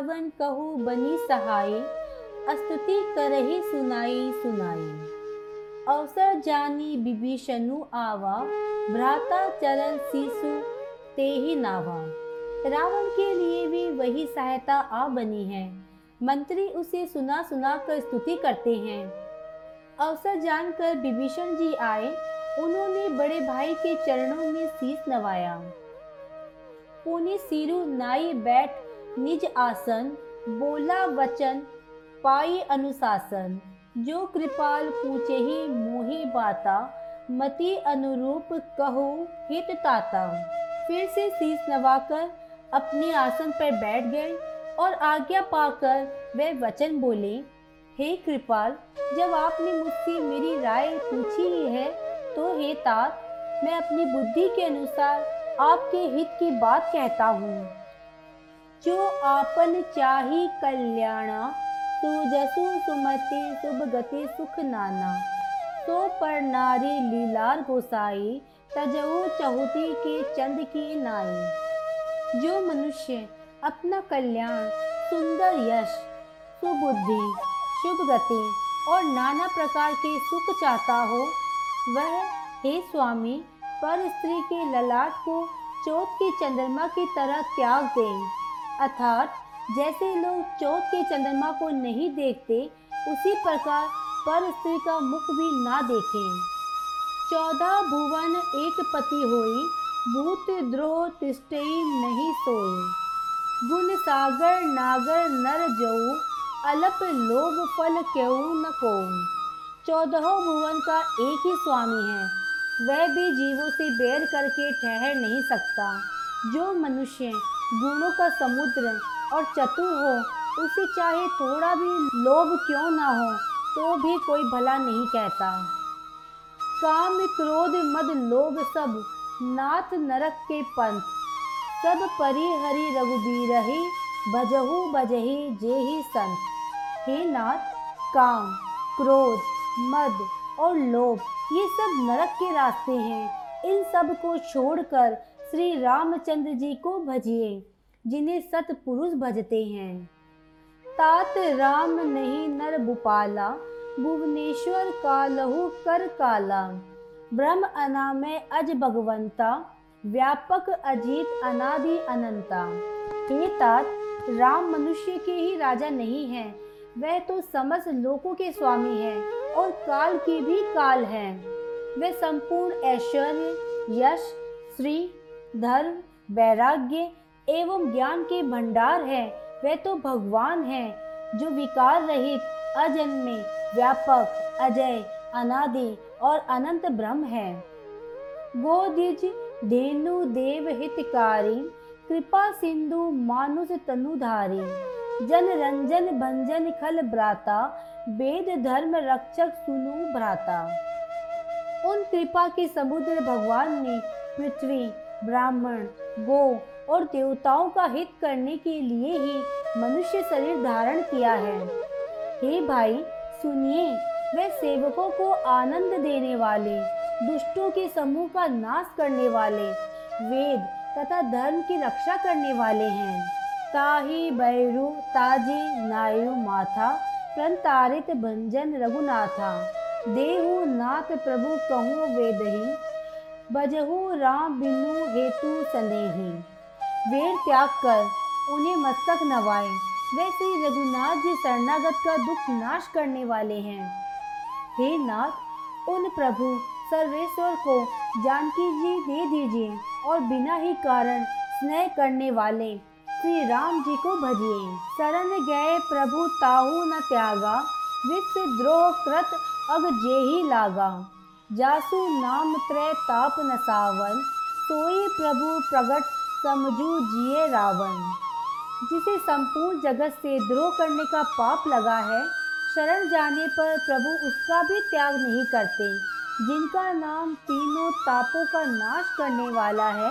रावण कहू बनी सहाय स्तुति करही सुनाई सुनाई। अवसर जानी विभीषणु आवा, भ्राता चरण शिशु ते ही नावा। रावण के लिए भी वही सहायता आ बनी है। मंत्री उसे सुना सुना कर स्तुति करते हैं। अवसर जानकर विभीषण जी आए, उन्होंने बड़े भाई के चरणों में शीश नवाया। पुनि सिरु नाई बैठ निज आसन बोला वचन पाई अनुशासन। जो कृपाल पूछे ही मोही बाता, मति अनुरूप कहो हित ताता। फिर से शीश नवाकर अपने आसन पर बैठ गए और आज्ञा पाकर वे वचन बोले, हे कृपाल, जब आपने मुझसे मेरी राय पूछी ही है तो हे तात, मैं अपनी बुद्धि के अनुसार आपके हित की बात कहता हूँ। जो आपन चाही कल्याणा, सुजसु सुमति, शुभ गति, सुख नाना। तो पर नारी लीलार गोसाई, तजऊ चहुती के चंद की नाई। जो मनुष्य अपना कल्याण, सुंदर यश, सुबुद्धि, शुभ गति और नाना प्रकार के सुख चाहता हो, वह हे स्वामी, पर स्त्री के ललाट को चौथ की चंद्रमा की तरह त्याग दे। अर्थात, जैसे लोग चौथ के चंद्रमा को नहीं देखते, उसी प्रकार पर स्त्री का मुख भी ना देखें। चौदह भुवन एक पति होई, भूत द्रोह तिष्टई नहीं सोई। गुण सागर, नागर, नर जऊ, अलप लोभ फल क्यों न को चौदह भुवन का एक ही स्वामी है। वह भी जीवों से बैर करके ठहर नहीं सकता। जो मनुष्य गुणों का समुद्र और चतुर हो, उसे चाहे थोड़ा भी लोभ क्यों ना हो तो भी कोई भला नहीं कहता। काम क्रोध मद लोभ सब, नाथ नरक के पंथ। सब परि हरि रघुबीर ही, भजहु भजही जे ही संत। हे नाथ, काम, क्रोध, मद और लोभ, ये सब नरक के रास्ते हैं। इन सबको छोड़कर श्री रामचंद्र जी को भजिए, जिन्हें सतपुरुष भजते हैं। तात राम नहीं नर भूपाला भुवनेश्वर कालहु कर काला। ब्रह्म अनामय अज भगवंता, व्यापक अजीत अनादि अनंता। हे तात, राम मनुष्य के ही राजा नहीं है। वह तो समस्त लोकों के स्वामी है और काल की भी काल है। वे संपूर्ण ऐश्वर्य, यश, श्री धर्म, वैराग्य एवं ज्ञान के भंडार है, वे तो भगवान है, जो विकार रहित, अजन्मे, व्यापक, अजय, अनादि और अनंत ब्रह्म है। गोदिज धेनु, देव हितकारी, कृपा सिंधु, मानुष तनुधारी जन रंजन भंजन, खल ब्राता वेद, धर्म, रक्षक, सुनु भ्राता। उन कृपा के समुद्र भगवान ने पृथ्वी ब्राह्मण गो और देवताओं का हित करने के लिए ही मनुष्य शरीर धारण किया है। हे भाई, सुनिए, वे सेवकों को आनंद देने वाले, दुष्टों के समूह का नाश करने वाले, वेद तथा धर्म की रक्षा करने वाले हैं। ताही, बैरु, ताजे, नायु, माथा, प्रंतारित भंजन रघुनाथा, देहु नाथ प्रभु कहूँ वेदही बजहु राम बिनु हेतु संदेही। वेर त्याग कर, उन्हें मस्तक नवाए। वे श्री रघुनाथ जी शरणागत का दुख नाश करने वाले हैं। हे नाथ, उन प्रभु, सर्वेश्वर को जानकी जी दे दीजिए और बिना ही कारण स्नेह करने वाले श्री राम जी को भजिए। शरण गए प्रभु, ताहू न त्यागा, विश्व द्रोह कृत अग जे ही लागा। जासु नाम त्रय ताप न सावन, सोई प्रभु प्रगट समझू जिए रावण। जिसे संपूर्ण जगत से द्रोह करने का पाप लगा है, शरण जाने पर प्रभु उसका भी त्याग नहीं करते। जिनका नाम तीनों तापों का नाश करने वाला है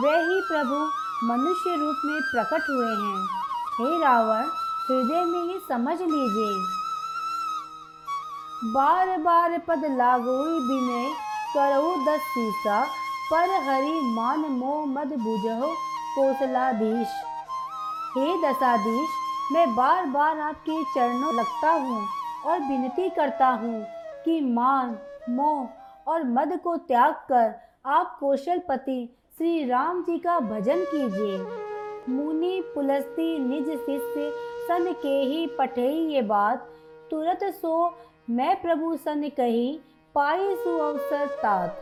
वे ही प्रभु मनुष्य रूप में प्रकट हुए हैं। हे रावण, हृदय में ही समझ लीजिए। बार बार पद लागो विनय करो दस सीसा, पर हरि मान मोह मद बुझहो कोसलाधीश। हे दशाधीश, मैं बार बार आपके चरणों लगता हूँ और विनती करता हूँ कि मान, मोह और मद को त्याग कर आप कौशलपति श्री राम जी का भजन कीजिए। मुनि पुलस्ती निज शिष्य सन के ही पठे ये बात, तुरंत सो मैं प्रभु सन कही पाई सु अवसर तात।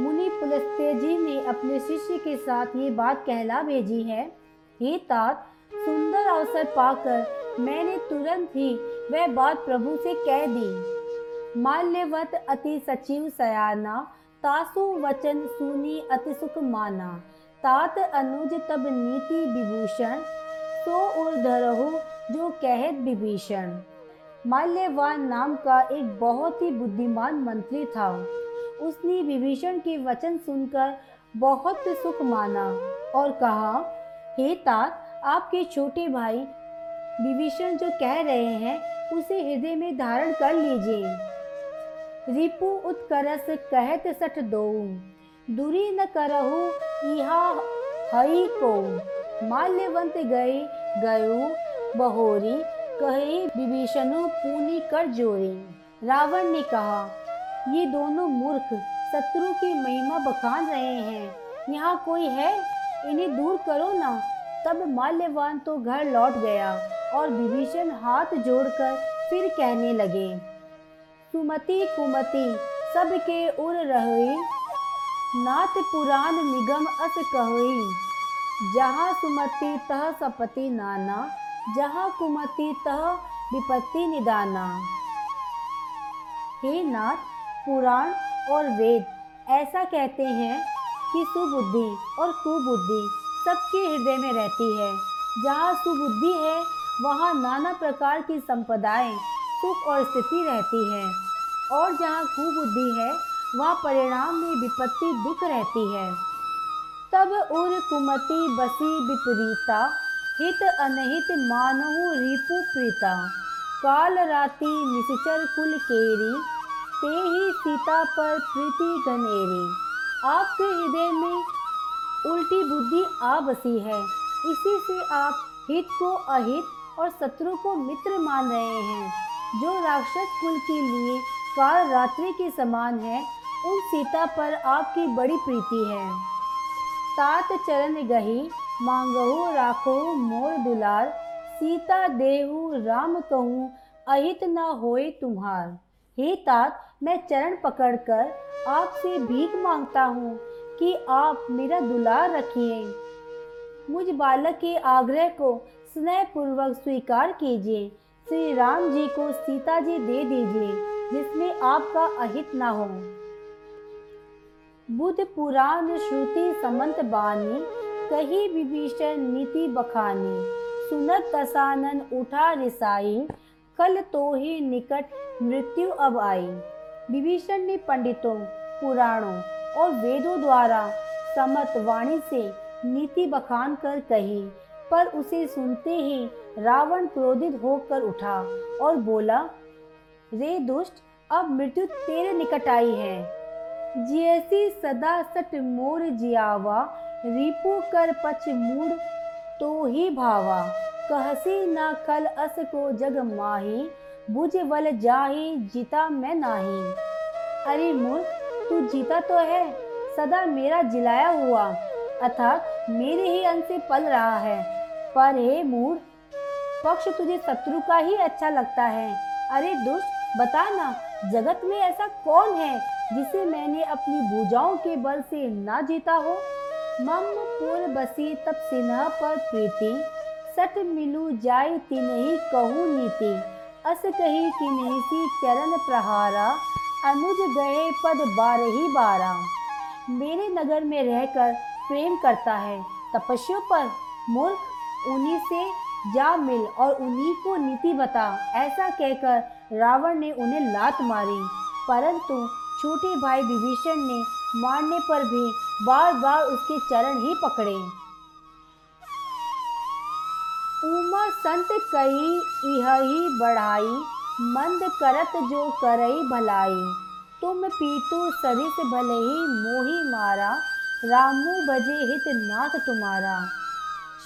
मुनि पुलस्त्य जी ने अपने शिष्य के साथ ये बात कहला भेजी है। हे तात, सुंदर अवसर पाकर मैंने तुरंत ही वह बात प्रभु से कह दी। माल्यवत अति सचिव सयाना, तासु वचन सुनी अति सुख माना। तात अनुज तब नीति विभूषण, सो उर्धरहु जो कहत विभीषण। माल्यवान नाम का एक बहुत ही बुद्धिमान मंत्री था। उसने विभीषण के वचन सुनकर बहुत सुख माना और कहा, हे तात, आपके छोटे भाई, विभीषण जो कह रहे हैं, उसे हृदय में धारण कर लीजिए। रिपु उत्करस कहत सठ दो दूरी न करहु इहा हई को। माल्यवंत गए, गयो, बहोरी कहे विभीषणु पूनी कर जोरी। रावण ने कहा, ये दोनों मूर्ख शत्रु की महिमा बखान रहे हैं। यहाँ कोई है? इन्हें दूर करो ना। तब माल्यवान तो घर लौट गया और विभीषण हाथ जोड़कर फिर कहने लगे, सुमति कुमति, सबके उर रहे। नाथ पुराण निगम अस कहोई, जहाँ सुमति तह सपति नाना जहाँ कुमति तह विपत्ति निदाना। हे नाथ, पुराण और वेद ऐसा कहते हैं कि सुबुद्धि और कुबुद्धि सबके हृदय में रहती है। जहाँ सुबुद्धि है, वहाँ नाना प्रकार की संपदाएँ, सुख और स्थिति रहती है। और जहाँ कुबुद्धि है, वहाँ परिणाम में विपत्ति दुख रहती है। तब उर कुमति बसी विपरीता हित अनहित मानहु रिपु प्रीता। काल राति निश्चर कुल केरी ते ही सीता पर प्रीति घनेरी आपके हृदय में उल्टी बुद्धि आ बसी है। इसी से आप हित को अहित और शत्रु को मित्र मान रहे हैं। जो राक्षस कुल के लिए काल रात्रि के समान है, उन सीता पर आपकी बड़ी प्रीति है। तात चरण गही मांगहु राखो मोर दुलार, सीता देहु राम कहूँ, अहित न होए तुम्हार। हे तात, मैं चरण पकड़कर आपसे भीख माँगता हूँ कि आप मेरा दुलार रखिए। मुझ बालक के आग्रह को स्नेह पूर्वक स्वीकार कीजिए। श्री राम जी को सीता जी दे दीजिए, जिसमें आपका अहित न हो। बुद्ध पुराण श्रुति समंत बानी कही विभीषण नीति बखानी, सुनत दसानन उठा रिसाई, कल तो ही निकट मृत्यु अब आई। विभीषण ने पंडितों, पुराणों और वेदों द्वारा समत वाणी से नीति बखान कर कही, पर उसे सुनते ही रावण क्रोधित होकर उठा और बोला, रे दुष्ट, अब मृत्यु तेरे निकट आई है। जैसी सदा सट मोर जियावा रिपु कर पच मूड तो ही भावा, कहसी ना कल अस को जग माही, बुझ बल जाही, जीता मैं नाही। अरे मूर्ख, तू जीता तो है, सदा मेरा जिलाया हुआ, अर्थात मेरे ही अंश से पल रहा है। पर हे मूर्ख पक्ष तुझे शत्रु का ही अच्छा लगता है। अरे दुष्ट, बता ना, जगत में ऐसा कौन है, जिसे मैंने अपनी भुजाओं के बल से ना जीता हो? मम पुर बसी तब सिन्हा पर प्रीति। सट मिलू जाय तिनही कहू नीति। अस कही कि नहीं सी चरण प्रहारा। अनुज गए पद बार ही बारा। मेरे नगर में रहकर प्रेम करता है। तपस्या पर मूर्ख उन्हीं से जा मिल और उन्हीं को नीति बता। ऐसा कहकर रावण ने उन्हें लात मारी। परंतु छोटे भाई विभीषण ने मारने पर भी बार बार उसके चरण ही पकड़े। उमा संत कही, इह ही बढ़ाई, मंद करत जो करई भलाई। तुम पीतु सरित भले ही मोही मारा, रामू भजे हित नाथ तुम्हारा।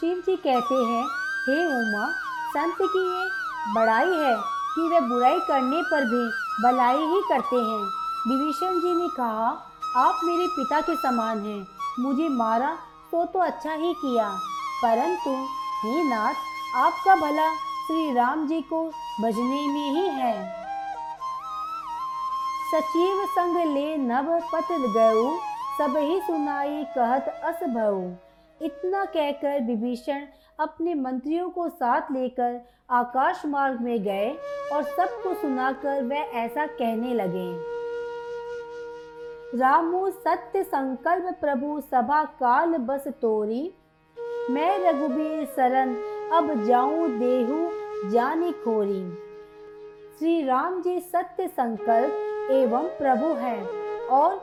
शिव जी कहते हैं, हे उमा, संत की ये बड़ाई है कि वे बुराई करने पर भी भलाई ही करते हैं। विभीषण जी ने कहा आप मेरे पिता के समान हैं। मुझे मारा तो तो अच्छा ही किया। परंतु, हे नाथ, आपका भला श्री राम जी को भजने में ही है। सचिव संग ले नभ पत गयो सब ही सुनाई कहत अस भऊ। इतना कहकर विभीषण अपने मंत्रियों को साथ लेकर आकाश मार्ग में गए और सबको सुनाकर वह ऐसा कहने लगे। रामु सत्य संकल्प प्रभु सभा काल बस तोरी। मैं रघुबीर शरण, अब जाऊँ देहू जानी खोरी। श्री राम जी सत्य संकल्प एवं प्रभु हैं और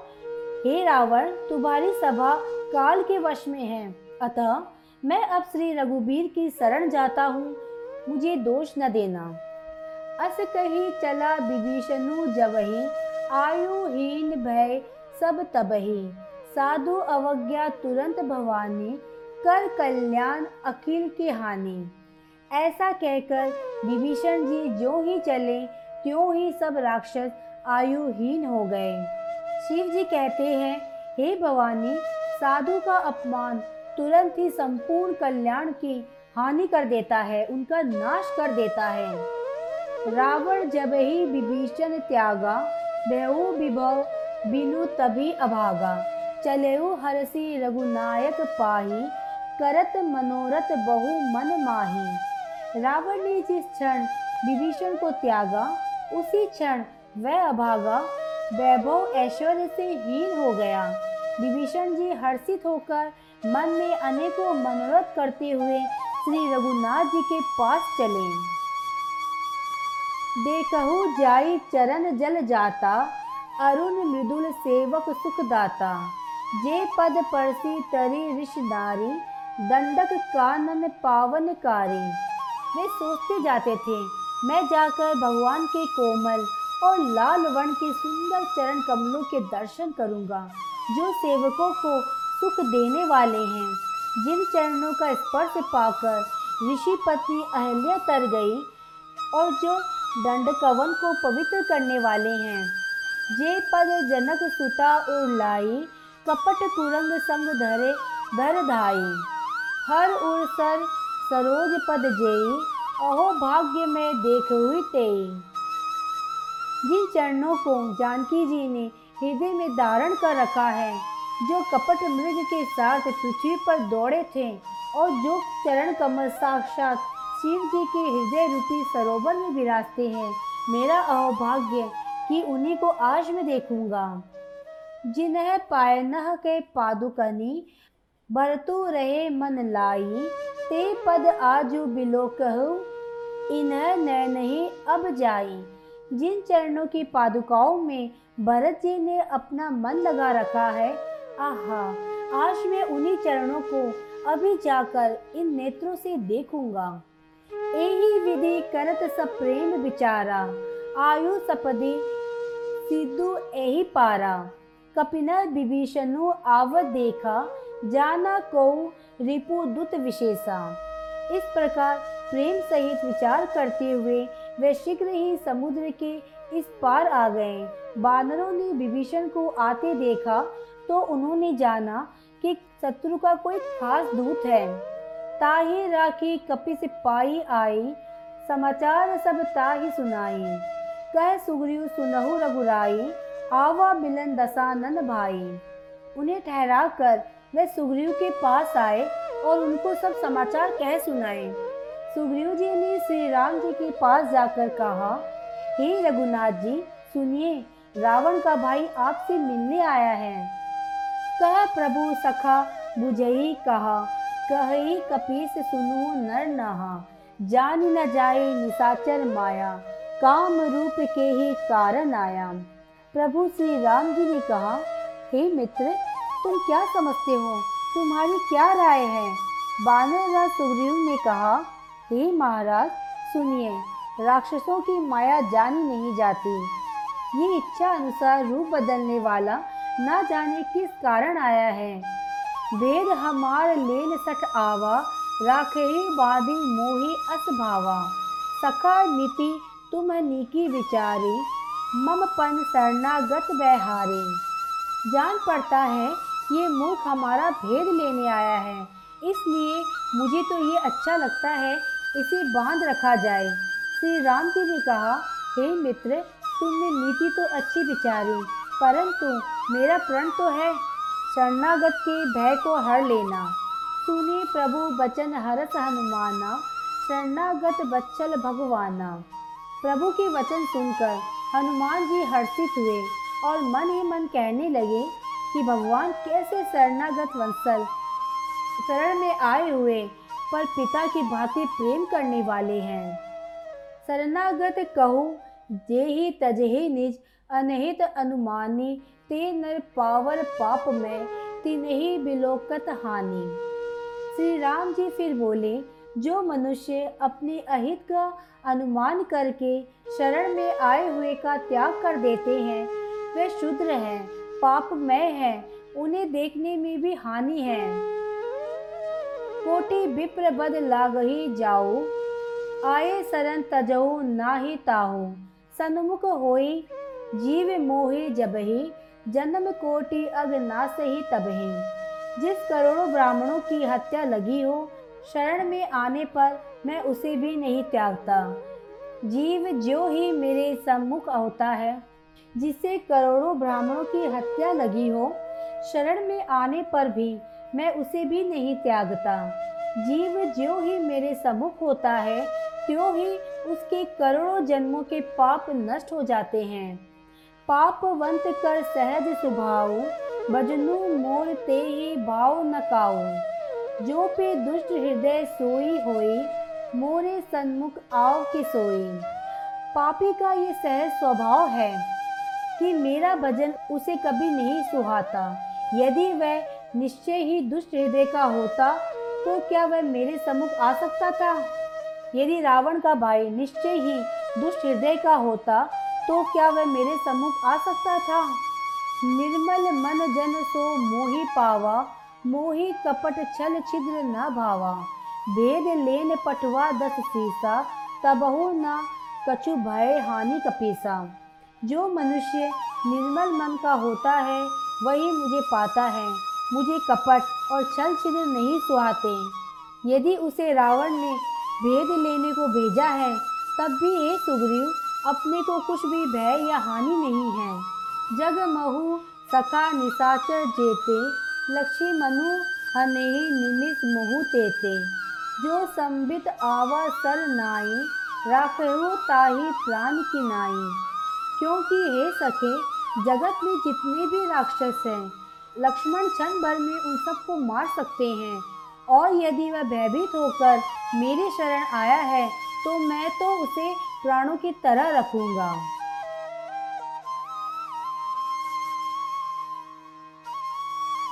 हे रावण, तुम्हारी सभा काल के वश में है। अतः मैं अब श्री रघुबीर की शरण जाता हूँ, मुझे दोष न देना। अस कही चला विभीषणु जवही आयुहीन भय सब तबही। साधु अवज्ञा तुरंत भवानी, कर कल्याण अखिल की हानि। ऐसा कहकर विभीषण जी जो ही चले, त्यों ही सब राक्षस आयुहीन हो गए। शिव जी कहते हैं, हे भवानी, साधु का अपमान तुरंत ही संपूर्ण कल्याण की हानि कर देता है, उनका नाश कर देता है। रावण जब ही विभीषण त्यागा बहु विभव बिनु तभी अभागा। चलेऊ हरसी रघुनायक पाही, करत मनोरथ बहु मन माही। रावण ने जिस क्षण विभीषण को त्यागा, उसी क्षण वह अभागा। वैभव ऐश्वर्य से हीन हो गया। विभीषण जी हर्षित होकर मन में अनेकों मनोरथ करते हुए श्री रघुनाथ जी के पास चले। देखहु जाई चरण जल जाता अरुण मृदुल सेवक सुखदाता। जे पद परसी तरी ऋषदारी दंडक कानन पावन पावनकारी। वे सोचते जाते थे, मैं जाकर भगवान के कोमल और लाल वर्ण के सुंदर चरण कमलों के दर्शन करूँगा, जो सेवकों को सुख देने वाले हैं। जिन चरणों का स्पर्श पाकर ऋषि पत्नी अहल्या तर गई और जो दंडकवन को पवित्र करने वाले हैं जे पद जनक सुता और लाई, कपट कुरंग संग धरे, धर धाई। हर उर सर सरोज पद जेई, अहो भाग्य में देख हुई तेई। जिन चरणों को जानकी जी ने हृदय में धारण कर रखा है, जो कपट मृग के साथ पृथ्वी पर दौड़े थे, और जो चरण कमल साक्षात शिव जी के हृदय रूपी सरोवर में विराजते हैं, मेरा अहोभाग्य कि उन्हीं को आज मैं देखूँगा। जिन्ह पाए नह के पादुकनी, बरतु रहे मन लाई, ते पद आजू बिलो कहू, इन्ह नैन ही अब जाई। जिन चरणों की पादुकाओं में भरत जी ने अपना मन लगा रखा है, आहा, आज मैं उन्हीं चरणों को अभी जाकर इन नेत्रों से देखूँगा। यही विधि करत सब प्रेम विचारा आयु सपदी सिद्धू यही पारा कपिनर विभीषणु आवत देखा जाना को रिपु दुत विशेषा इस प्रकार प्रेम सहित विचार करते हुए वे शीघ्र ही समुद्र के इस पार आ गए बानरों ने विभीषण को आते देखा तो उन्होंने जाना कि शत्रु का कोई खास दूत है ताही राखी कपि से पाई आई समाचार सब ताही सुनाई कह सुग्रीव सुनहु रघुराई, आवा बिलन दसानन भाई। उन्हें ठहरा कर वे सुग्रीव के पास आए और उनको सब समाचार कह सुनाए। सुग्रीव जी ने श्री राम जी के पास जाकर कहा, हे रघुनाथ जी, सुनिए, रावण का भाई आपसे मिलने आया है। कह प्रभु सखा, बुझई कहा, कही कपीस सुनु नर नहा, जान न जाए निसाचर माया। काम रूप के ही कारण आयाम प्रभु श्री राम जी ने कहा, हे hey मित्र, तुम क्या समझते हो? तुम्हारी क्या राय है? बानर राज सुग्रीव ने कहा, हे hey महाराज, सुनिए, राक्षसों की माया जानी नहीं जाती। ये इच्छा अनुसार रूप बदलने वाला न जाने किस कारण आया है। वेद हमार लेन सठ आवा, राखही बाधी मोही अस भावा। सखा नीति तुम नीकी विचारी मम पन शरणागत बहारे जान पड़ता है ये मूर्ख हमारा भेद लेने आया है। इसलिए मुझे तो ये अच्छा लगता है, इसे बाँध रखा जाए। श्री राम जी ने कहा, हे मित्र, तुमने नीति तो अच्छी विचारी परंतु मेरा प्रण तो है शरणागत के भय को हर लेना। सुने प्रभु बचन हरस हनुमाना, शरणागत बच्चल भगवाना। प्रभु के वचन सुनकर हनुमान जी हर्षित हुए और मन ही मन कहने लगे कि भगवान कैसे शरणागत वंशल शरण में आए हुए पर पिता की भांति प्रेम करने वाले हैं। शरणागत कहू, जे ही तजही निज अनहित अनुमानी, ते नर पावर पाप में, तिन्ही बिलोकत हानि। श्री राम जी फिर बोले जो मनुष्य अपने अहित का अनुमान करके शरण में आए हुए का त्याग कर देते हैं, वे शुद्र हैं, पापमय हैं, उन्हें देखने में भी हानि है। कोटि विप्र बद लागही जाऊ आए सरन तजहु नाही ताहु। सन्मुख होई, जीव मोहि जबही, जन्म कोटि अग नास ही तबही। जिस करोड़ों ब्राह्मणों की हत्या लगी हो शरण में आने पर मैं उसे भी नहीं त्यागता। जीव जो ही मेरे सम्मुख होता है, जिसे करोड़ों ब्राह्मणों की हत्या लगी हो, शरण में आने पर भी मैं उसे भी नहीं त्यागता। जीव जो ही मेरे सम्मुख होता है, त्यों ही उसके करोड़ों जन्मों के पाप नष्ट हो जाते हैं। पापवंत कर सहज स्वभाव, बजनू मोर ते ही भाव नकाऊ जो पे दुष्ट हृदय सोई होई, मोरे सन्मुख आव के सोई। पापी का ये सहज स्वभाव है कि मेरा भजन उसे कभी नहीं सुहाता। यदि वह निश्चय ही दुष्ट हृदय का होता तो क्या वह मेरे सम्मुख आ सकता था? यदि रावण का भाई निश्चय ही दुष्ट हृदय का होता तो क्या वह मेरे सम्मुख आ सकता था? निर्मल मन जन सो मोही पावा मोही कपट छल छिद्र न भावा। वेद लेन पटवा दस सीसा, तबहु न कछु भय हानि कपीसा। जो मनुष्य निर्मल मन का होता है, वही मुझे पाता है। मुझे कपट और छल छिद्र नहीं सुहाते। यदि उसे रावण ने भेद लेने को भेजा है, तब भी हे सुग्रीव, अपने को कुछ भी भय या हानि नहीं है। जग महु सखा निशाचर जेते लक्ष्मी मनु हनेही निमिष मोहु तेते जो संबित आवा सर नाई राखो ताही प्राण की नाई क्योंकि हे सखे, जगत में जितने भी राक्षस हैं, लक्ष्मण क्षण भर में उन सबको मार सकते हैं। और यदि वह भयभीत होकर मेरे शरण आया है तो मैं तो उसे प्राणों की तरह रखूँगा।